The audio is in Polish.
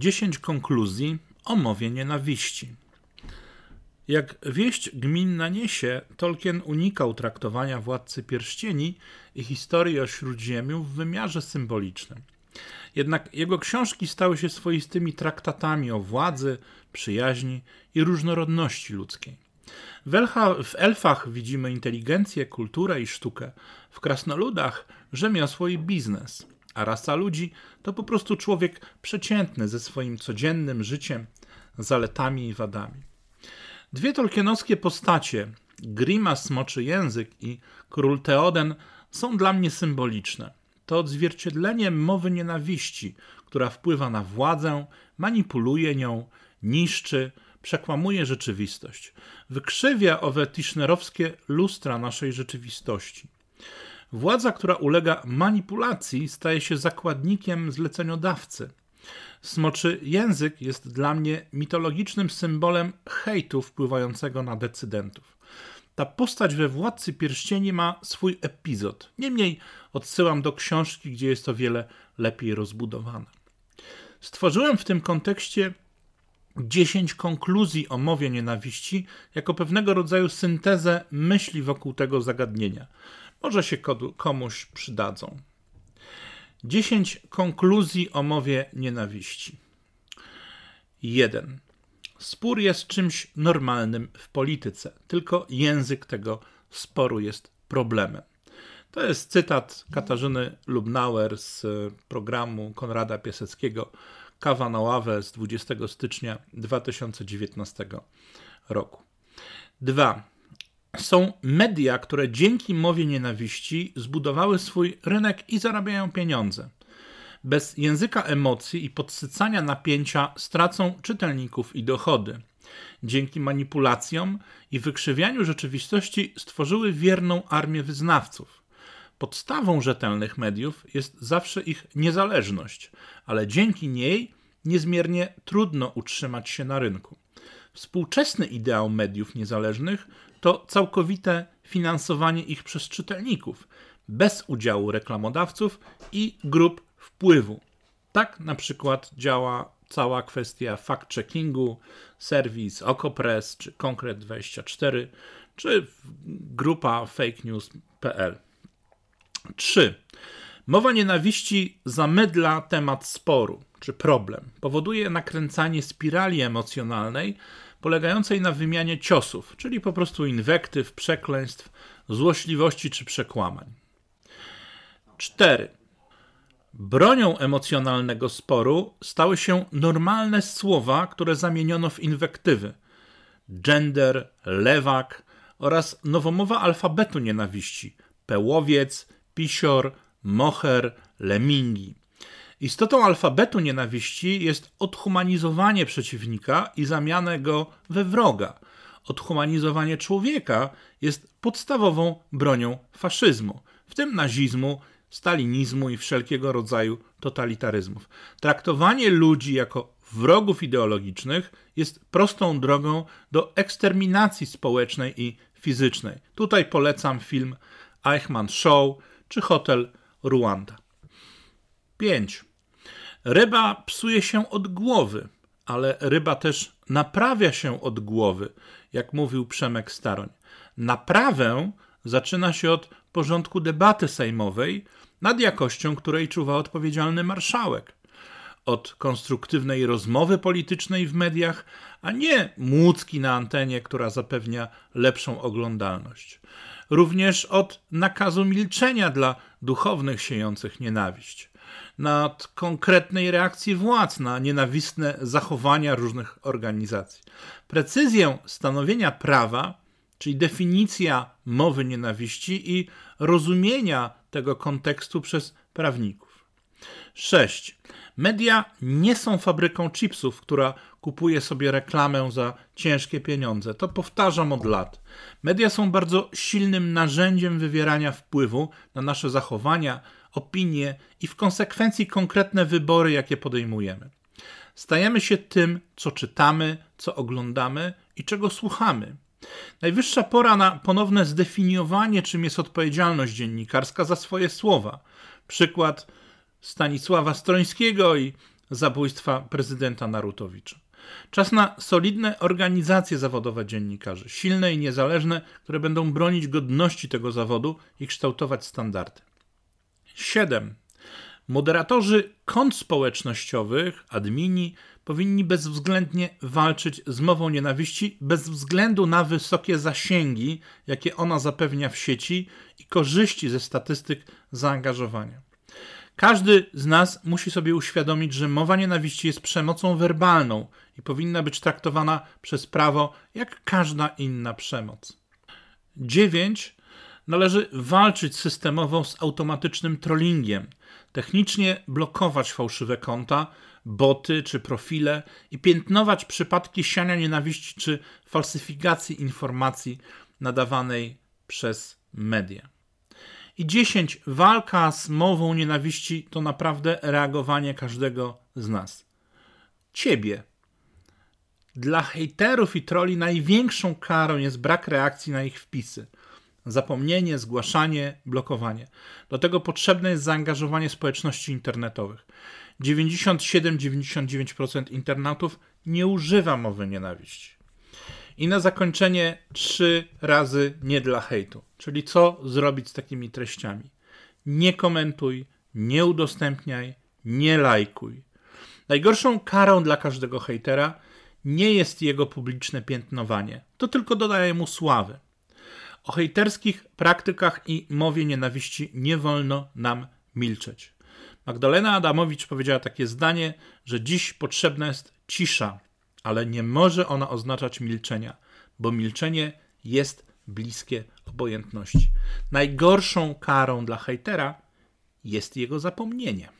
10 konkluzji o mowie nienawiści. Jak wieść gminna niesie, Tolkien unikał traktowania Władcy Pierścieni i historii o Śródziemiu w wymiarze symbolicznym. Jednak jego książki stały się swoistymi traktatami o władzy, przyjaźni i różnorodności ludzkiej. W, w elfach widzimy inteligencję, kulturę i sztukę, w krasnoludach rzemiosło i biznes, a rasa ludzi to po prostu człowiek przeciętny ze swoim codziennym życiem, zaletami i wadami. Dwie tolkienowskie postacie, Grima Smoczy Język i Król Teoden, są dla mnie symboliczne. To odzwierciedlenie mowy nienawiści, która wpływa na władzę, manipuluje nią, niszczy, przekłamuje rzeczywistość. Wykrzywia owe tischnerowskie lustra naszej rzeczywistości. Władza, która ulega manipulacji, staje się zakładnikiem zleceniodawcy. Smoczy język jest dla mnie mitologicznym symbolem hejtu wpływającego na decydentów. Ta postać we Władcy Pierścieni ma swój epizod. Niemniej odsyłam do książki, gdzie jest to wiele lepiej rozbudowane. Stworzyłem w tym kontekście 10 konkluzji o mowie nienawiści jako pewnego rodzaju syntezę myśli wokół tego zagadnienia. Może się komuś przydadzą. 10 konkluzji o mowie nienawiści. 1. Spór jest czymś normalnym w polityce, tylko język tego sporu jest problemem. To jest cytat Katarzyny Lubnauer z programu Konrada Piaseckiego Kawa na ławę z 20 stycznia 2019 roku. 2. Są media, które dzięki mowie nienawiści zbudowały swój rynek i zarabiają pieniądze. Bez języka emocji i podsycania napięcia stracą czytelników i dochody. Dzięki manipulacjom i wykrzywianiu rzeczywistości stworzyły wierną armię wyznawców. Podstawą rzetelnych mediów jest zawsze ich niezależność, ale dzięki niej niezmiernie trudno utrzymać się na rynku. Współczesny ideał mediów niezależnych to całkowite finansowanie ich przez czytelników, bez udziału reklamodawców i grup wpływu. Tak na przykład działa cała kwestia fact-checkingu, serwis Okopress, czy Konkret24, czy grupa fakenews.pl. 3. Mowa nienawiści zamydla temat sporu czy problem. Powoduje nakręcanie spirali emocjonalnej polegającej na wymianie ciosów, czyli po prostu inwektyw, przekleństw, złośliwości czy przekłamań. 4. Bronią emocjonalnego sporu stały się normalne słowa, które zamieniono w inwektywy. Gender, lewak oraz nowomowa alfabetu nienawiści. Pełowiec, pisior, moher, lemingi. Istotą alfabetu nienawiści jest odhumanizowanie przeciwnika i zamianę go we wroga. Odhumanizowanie człowieka jest podstawową bronią faszyzmu, w tym nazizmu, stalinizmu i wszelkiego rodzaju totalitaryzmów. Traktowanie ludzi jako wrogów ideologicznych jest prostą drogą do eksterminacji społecznej i fizycznej. Tutaj polecam film Eichmann Show czy Hotel Ruanda. 5. Ryba psuje się od głowy, ale ryba też naprawia się od głowy, jak mówił Przemek Staroń. Naprawę zaczyna się od porządku debaty sejmowej, nad jakością której czuwa odpowiedzialny marszałek. Od konstruktywnej rozmowy politycznej w mediach, a nie młódzki na antenie, która zapewnia lepszą oglądalność. Również od nakazu milczenia dla duchownych siejących nienawiść nad konkretnej reakcji władz na nienawistne zachowania różnych organizacji. Precyzję stanowienia prawa, czyli definicja mowy nienawiści i rozumienia tego kontekstu przez prawników. 6. Media nie są fabryką chipsów, która kupuje sobie reklamę za ciężkie pieniądze. To powtarzam od lat. Media są bardzo silnym narzędziem wywierania wpływu na nasze zachowania, opinie i w konsekwencji konkretne wybory, jakie podejmujemy. Stajemy się tym, co czytamy, co oglądamy i czego słuchamy. Najwyższa pora na ponowne zdefiniowanie, czym jest odpowiedzialność dziennikarska za swoje słowa. Przykład Stanisława Strońskiego i zabójstwa prezydenta Narutowicza. Czas na solidne organizacje zawodowe dziennikarzy, silne i niezależne, które będą bronić godności tego zawodu i kształtować standardy. 7. Moderatorzy kont społecznościowych, admini, powinni bezwzględnie walczyć z mową nienawiści bez względu na wysokie zasięgi, jakie ona zapewnia w sieci i korzyści ze statystyk zaangażowania. Każdy z nas musi sobie uświadomić, że mowa nienawiści jest przemocą werbalną i powinna być traktowana przez prawo jak każda inna przemoc. 9. Należy walczyć systemowo z automatycznym trollingiem, technicznie blokować fałszywe konta, boty czy profile i piętnować przypadki siania nienawiści czy falsyfikacji informacji nadawanej przez media. I 10. Walka z mową nienawiści to naprawdę reagowanie każdego z nas. Ciebie. Dla hejterów i troli największą karą jest brak reakcji na ich wpisy. Zapomnienie, zgłaszanie, blokowanie. Do tego potrzebne jest zaangażowanie społeczności internetowych. 97-99% internautów nie używa mowy nienawiści. I na zakończenie trzy razy nie dla hejtu. Czyli co zrobić z takimi treściami? Nie komentuj, nie udostępniaj, nie lajkuj. Najgorszą karą dla każdego hejtera nie jest jego publiczne piętnowanie. To tylko dodaje mu sławy. O hejterskich praktykach i mowie nienawiści nie wolno nam milczeć. Magdalena Adamowicz powiedziała takie zdanie, że dziś potrzebna jest cisza, ale nie może ona oznaczać milczenia, bo milczenie jest bliskie obojętności. Najgorszą karą dla hejtera jest jego zapomnienie.